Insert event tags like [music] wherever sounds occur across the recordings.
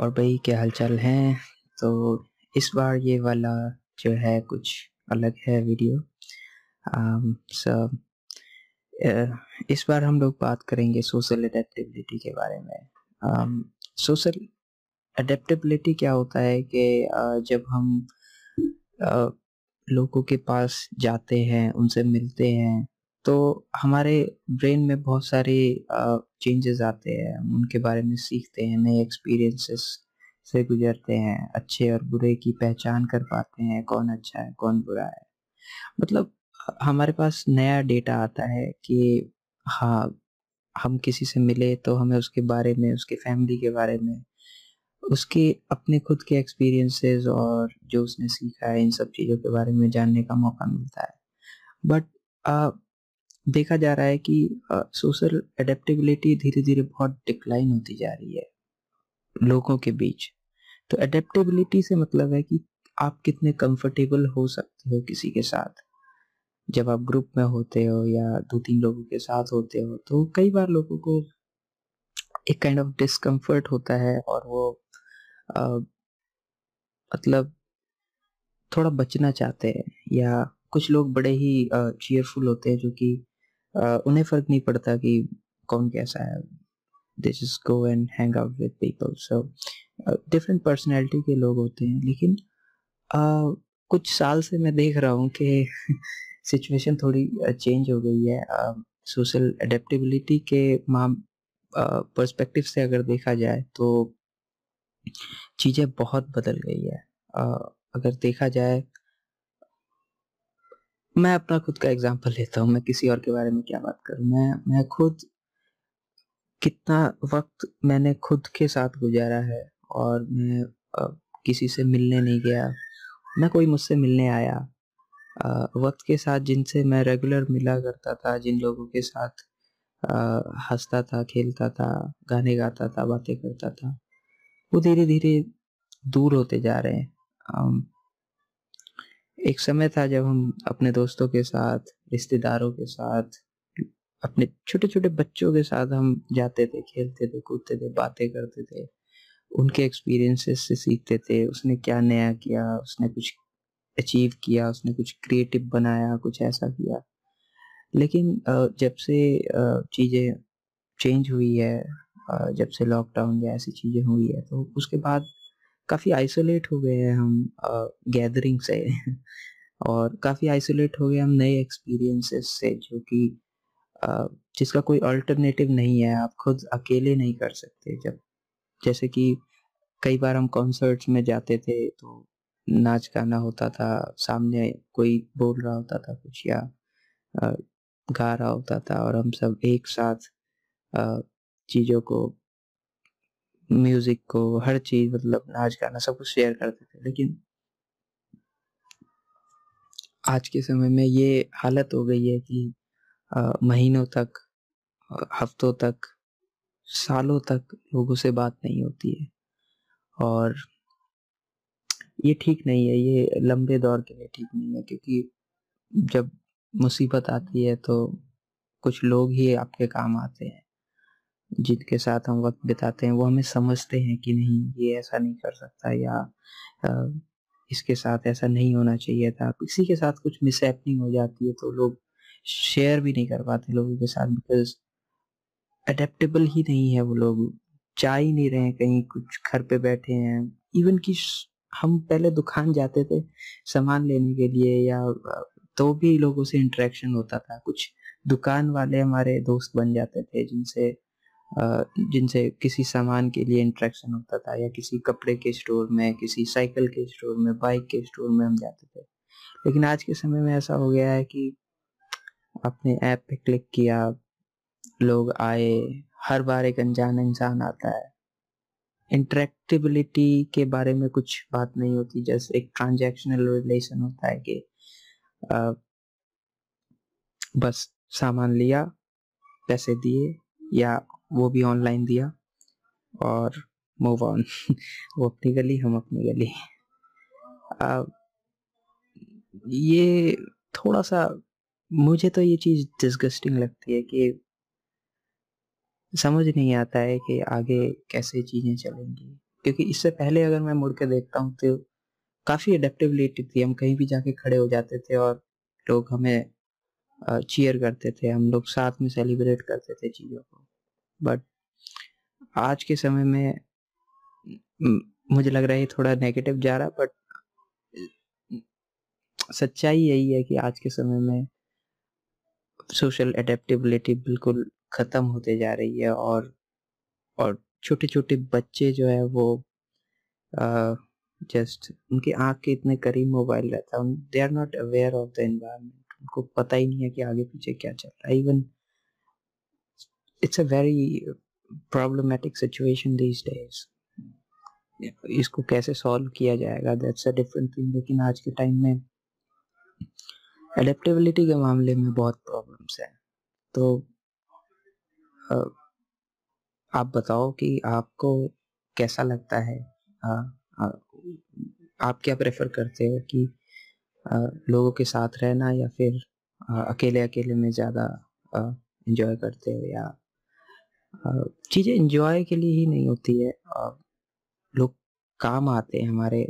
और भाई क्या हालचाल हैं? तो इस बार ये वाला जो है कुछ अलग है वीडियो। सब इस बार हम लोग बात करेंगे सोशल अडेप्टेबिलिटी के बारे में। सोशल अडेप्टेबिलिटी क्या होता है कि जब हम लोगों के पास जाते हैं, उनसे मिलते हैं तो हमारे ब्रेन में बहुत सारे चेंजेस आते हैं। हम उनके बारे में सीखते हैं, नए एक्सपीरियंसेस से गुजरते हैं, अच्छे और बुरे की पहचान कर पाते हैं, कौन अच्छा है, कौन बुरा है। मतलब हमारे पास नया डेटा आता है कि हाँ हम किसी से मिले तो हमें उसके बारे में, उसके फैमिली के बारे में, उसके अपने खुद के एक्सपीरियंसेस और जो उसने सीखा है, इन सब चीज़ों के बारे में जानने का मौका मिलता है। बट देखा जा रहा है कि सोशल एडेप्टेबिलिटी धीरे धीरे बहुत डिक्लाइन होती जा रही है लोगों के बीच। तो एडेप्टेबिलिटी से मतलब है कि आप कितने कंफर्टेबल हो सकते हो किसी के साथ। जब आप ग्रुप में होते हो या दो तीन लोगों के साथ होते हो तो कई बार लोगों को एक काइंड ऑफ़ डिस्कम्फर्ट होता है और वो आ, मतलब थोड़ा बचना चाहते हैं या कुछ लोग बड़े ही चीयरफुल होते हैं जो कि उन्हें फ़र्क नहीं पड़ता कि कौन कैसा है। They just go and hang out with people so different personality के लोग होते हैं। लेकिन uh, कुछ साल से मैं देख रहा हूँ कि [laughs] सिचुएशन थोड़ी चेंज हो गई है। सोशल uh, एडेप्टेबिलिटी के माम पर्सपेक्टिव uh, से अगर देखा जाए तो चीज़ें बहुत बदल गई है। uh, अगर देखा जाए मैं अपना खुद का एग्ज़ाम्पल लेता हूँ मैं किसी और के बारे में क्या बात करूँ? मैं मैं खुद कितना वक्त मैंने खुद के साथ गुजारा है और मैं किसी से मिलने नहीं गया ना कोई मुझसे मिलने आया आ, वक्त के साथ जिनसे मैं रेगुलर मिला करता था जिन लोगों के साथ हंसता था खेलता था गाने गाता था बातें करता था वो धीरे धीरे दूर होते जा रहे हैं। एक समय था जब हम अपने दोस्तों के साथ, रिश्तेदारों के साथ, अपने छोटे छोटे बच्चों के साथ हम जाते थे, खेलते थे, कूदते थे, बातें करते थे। उनके एक्सपीरियंसेस से सीखते थे, उसने क्या नया किया, उसने कुछ अचीव किया, उसने कुछ क्रिएटिव बनाया, कुछ ऐसा किया। लेकिन जब से चीज़ें चेंज हुई है जब से लॉकडाउन या ऐसी चीज़ें हुई है तो उसके बाद काफ़ी आइसोलेट हो गए हैं हम गैदरिंग से [laughs] और काफ़ी आइसोलेट हो गए हम नए एक्सपीरियंसेस से, जो कि जिसका कोई अल्टरनेटिव नहीं है, आप खुद अकेले नहीं कर सकते। जब, जैसे कि कई बार हम कॉन्सर्ट्स में जाते थे तो नाच गाना होता था, सामने कोई बोल रहा होता था कुछ या गा रहा होता था और हम सब एक साथ चीज़ों को म्यूज़िक को, हर चीज़ मतलब नाच, गाना सब कुछ शेयर करते थे लेकिन आज के समय में ये हालत हो गई है कि महीनों तक हफ्तों तक, सालों तक लोगों से बात नहीं होती है। और ये ठीक नहीं है, ये लंबे दौर के लिए ठीक नहीं है, क्योंकि जब मुसीबत आती है तो कुछ लोग ही आपके काम आते हैं। जिनके साथ हम वक्त बिताते हैं, वो हमें समझते हैं कि नहीं, ये ऐसा नहीं कर सकता या इसके साथ ऐसा नहीं होना चाहिए था। किसी के साथ कुछ मिसहैपनिंग हो जाती है तो लोग शेयर भी नहीं कर पाते लोगों के साथ बिकॉज़ अडेप्टेबल ही नहीं है वो लोग। जा ही नहीं रहे कहीं, कुछ घर पे बैठे हैं। इवन कि हम पहले दुकान जाते थे सामान लेने के लिए या तो भी लोगों से इंटरेक्शन होता था। कुछ दुकान वाले हमारे दोस्त बन जाते थे जिनसे जिनसे किसी सामान के लिए इंट्रैक्शन होता था या किसी कपड़े के स्टोर में किसी साइकिल के स्टोर में बाइक के स्टोर में हम जाते थे। लेकिन आज के समय में ऐसा हो गया है कि आपने ऐप पे क्लिक किया लोग आए हर बार एक अनजान इंसान आता है। इंटरेक्टिबिलिटी के बारे में कुछ बात नहीं होती जैसे एक ट्रांजैक्शनल रिलेशन होता है कि आ, बस सामान लिया पैसे दिए या वो भी ऑनलाइन दिया और मूव ऑन [laughs] वो अपनी गली हम अपनी गली. आ, ये थोड़ा सा मुझे तो ये चीज़ डिस्गस्टिंग लगती है कि समझ नहीं आता है कि आगे कैसे चीज़ें चलेंगी. क्योंकि इससे पहले अगर मैं मुड़ के देखता हूँ तो काफ़ी अडेप्टिबिलिटी थी. हम कहीं भी जाके खड़े हो जाते थे और लोग हमें चीयर करते थे. हम लोग साथ में सेलिब्रेट करते थे चीज़ों को. बट आज के समय में मुझे लग रहा है थोड़ा नेगेटिव जा रहा बट सच्चाई यही है कि आज के समय में सोशल अडेप्टेबिलिटी बिल्कुल ख़त्म होते जा रही है और और छोटे छोटे बच्चे जो है वो जस्ट उनके आँख के इतने करीब मोबाइल रहता है they are not aware of the environment उनको पता ही नहीं है कि आगे पीछे क्या चल रहा है even it's a very problematic situation these days इसको कैसे सॉल्व किया जाएगा? दैट्स अ डिफरेंट थिंग लेकिन आज के टाइम में एडेप्टेबिलिटी के मामले में बहुत प्रॉब्लम्स हैं। तो आप बताओ कि आपको कैसा लगता है? आ, आ, आप क्या प्रेफर करते हो कि आ, लोगों के साथ रहना या फिर अकेले अकेले में ज़्यादा इंजॉय करते हो या चीज़ें इंजॉय के लिए ही नहीं होती है। लोग काम आते हैं हमारे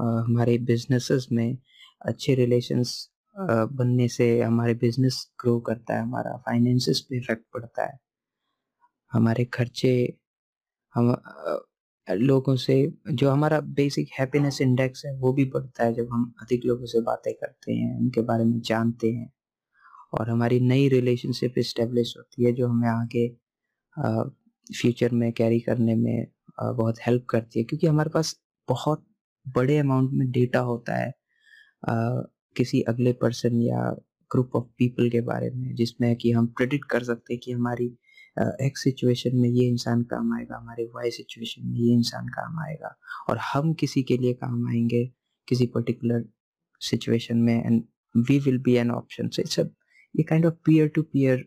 हमारे बिजनेसेस में अच्छे रिलेशंस बनने से हमारे बिज़नेस ग्रो करता है, हमारा फाइनेंसिस पे इफ़ेक्ट पड़ता है। हमारे खर्चे, हम लोगों से जो हमारा बेसिक हैप्पीनेस इंडेक्स है वो भी बढ़ता है जब हम अधिक लोगों से बातें करते हैं, उनके बारे में जानते हैं। और हमारी नई रिलेशनशिप इस्टेब्लिश होती है जो हमें आगे फ्यूचर में कैरी करने में बहुत हेल्प करती है। क्योंकि हमारे पास बहुत बड़े अमाउंट में डेटा होता है किसी अगले पर्सन या ग्रुप ऑफ़ पीपल के बारे में, जिसमें कि हम प्रेडिक्ट कर सकते हैं कि हमारी एक्स सिचुएशन में ये इंसान काम आएगा, हमारे वाई सिचुएशन में ये इंसान काम आएगा। और हम किसी के लिए काम आएँगे, किसी पर्टिकुलर सिचुएशन में and we will be an option so it's ये kind of peer to peer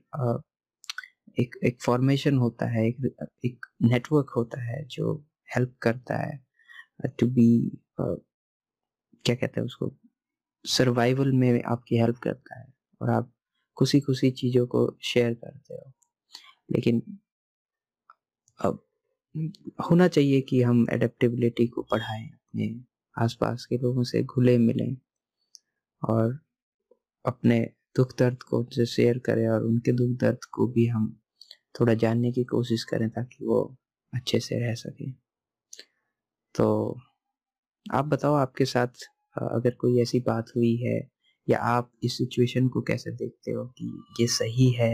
एक एक फॉर्मेशन होता है, एक एक नेटवर्क होता है जो हेल्प करता है टू बी क्या कहते हैं उसको सर्वाइवल में आपकी हेल्प करता है और आप खुशी खुशी चीज़ों को शेयर करते हो। लेकिन अब होना चाहिए कि हम एडेप्टेबिलिटी को बढ़ाएँ, अपने आसपास के लोगों से घुले मिलें और अपने दुख दर्द को उनसे शेयर करें और उनके दुख दर्द को भी हम थोड़ा जानने की कोशिश करें ताकि वो अच्छे से रह सके। तो आप बताओ आपके साथ अगर कोई ऐसी बात हुई है या आप इस सिचुएशन को कैसे देखते हो कि ये सही है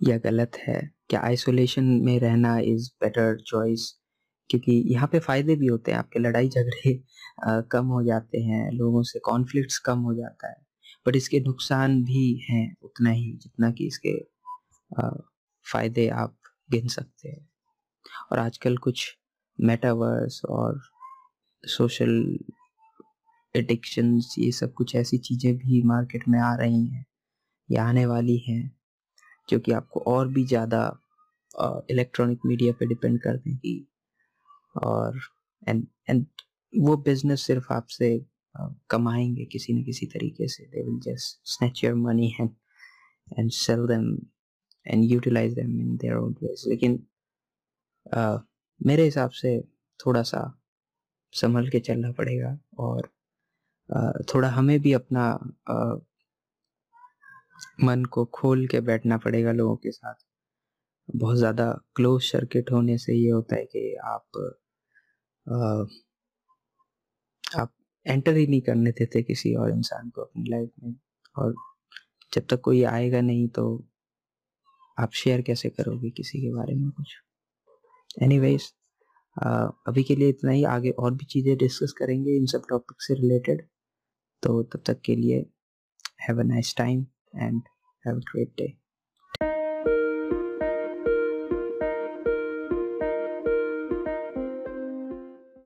या गलत है? क्या आइसोलेशन में रहना इज़ बेटर चॉइस क्योंकि यहाँ पे फ़ायदे भी होते हैं, आपके लड़ाई झगड़े कम हो जाते हैं, लोगों से कॉन्फ्लिक्ट्स कम हो जाता है बट इसके नुकसान भी हैं उतना ही जितना कि इसके फ़ायदे आप गिन सकते हैं। और आजकल कुछ मेटावर्स और सोशल एडिक्शंस ये सब कुछ ऐसी चीज़ें भी मार्केट में आ रही हैं या आने वाली हैं, जो कि आपको और भी ज़्यादा इलेक्ट्रॉनिक मीडिया पे डिपेंड कर देगी। और एंड एंड वो बिज़नेस सिर्फ़ आपसे कमाएँगे किसी न किसी तरीके से। They will just snatch your money and and sell them and utilize them in their own ways लेकिन uh, मेरे हिसाब से थोड़ा सा संभल के चलना पड़ेगा और uh, थोड़ा हमें भी अपना uh, मन को खोल के बैठना पड़ेगा लोगों के साथ। बहुत ज़्यादा क्लोज सर्किट होने से ये होता है कि आप आ, आप एंटर ही नहीं करने देते किसी और इंसान को अपनी लाइफ में और जब तक कोई आएगा नहीं तो आप शेयर कैसे करोगे किसी के बारे में कुछ? एनी अभी के लिए इतना ही। आगे और भी चीज़ें डिस्कस करेंगे इन सब टॉपिक से रिलेटेड तो तब तक के लिए have a nice time and have a great day.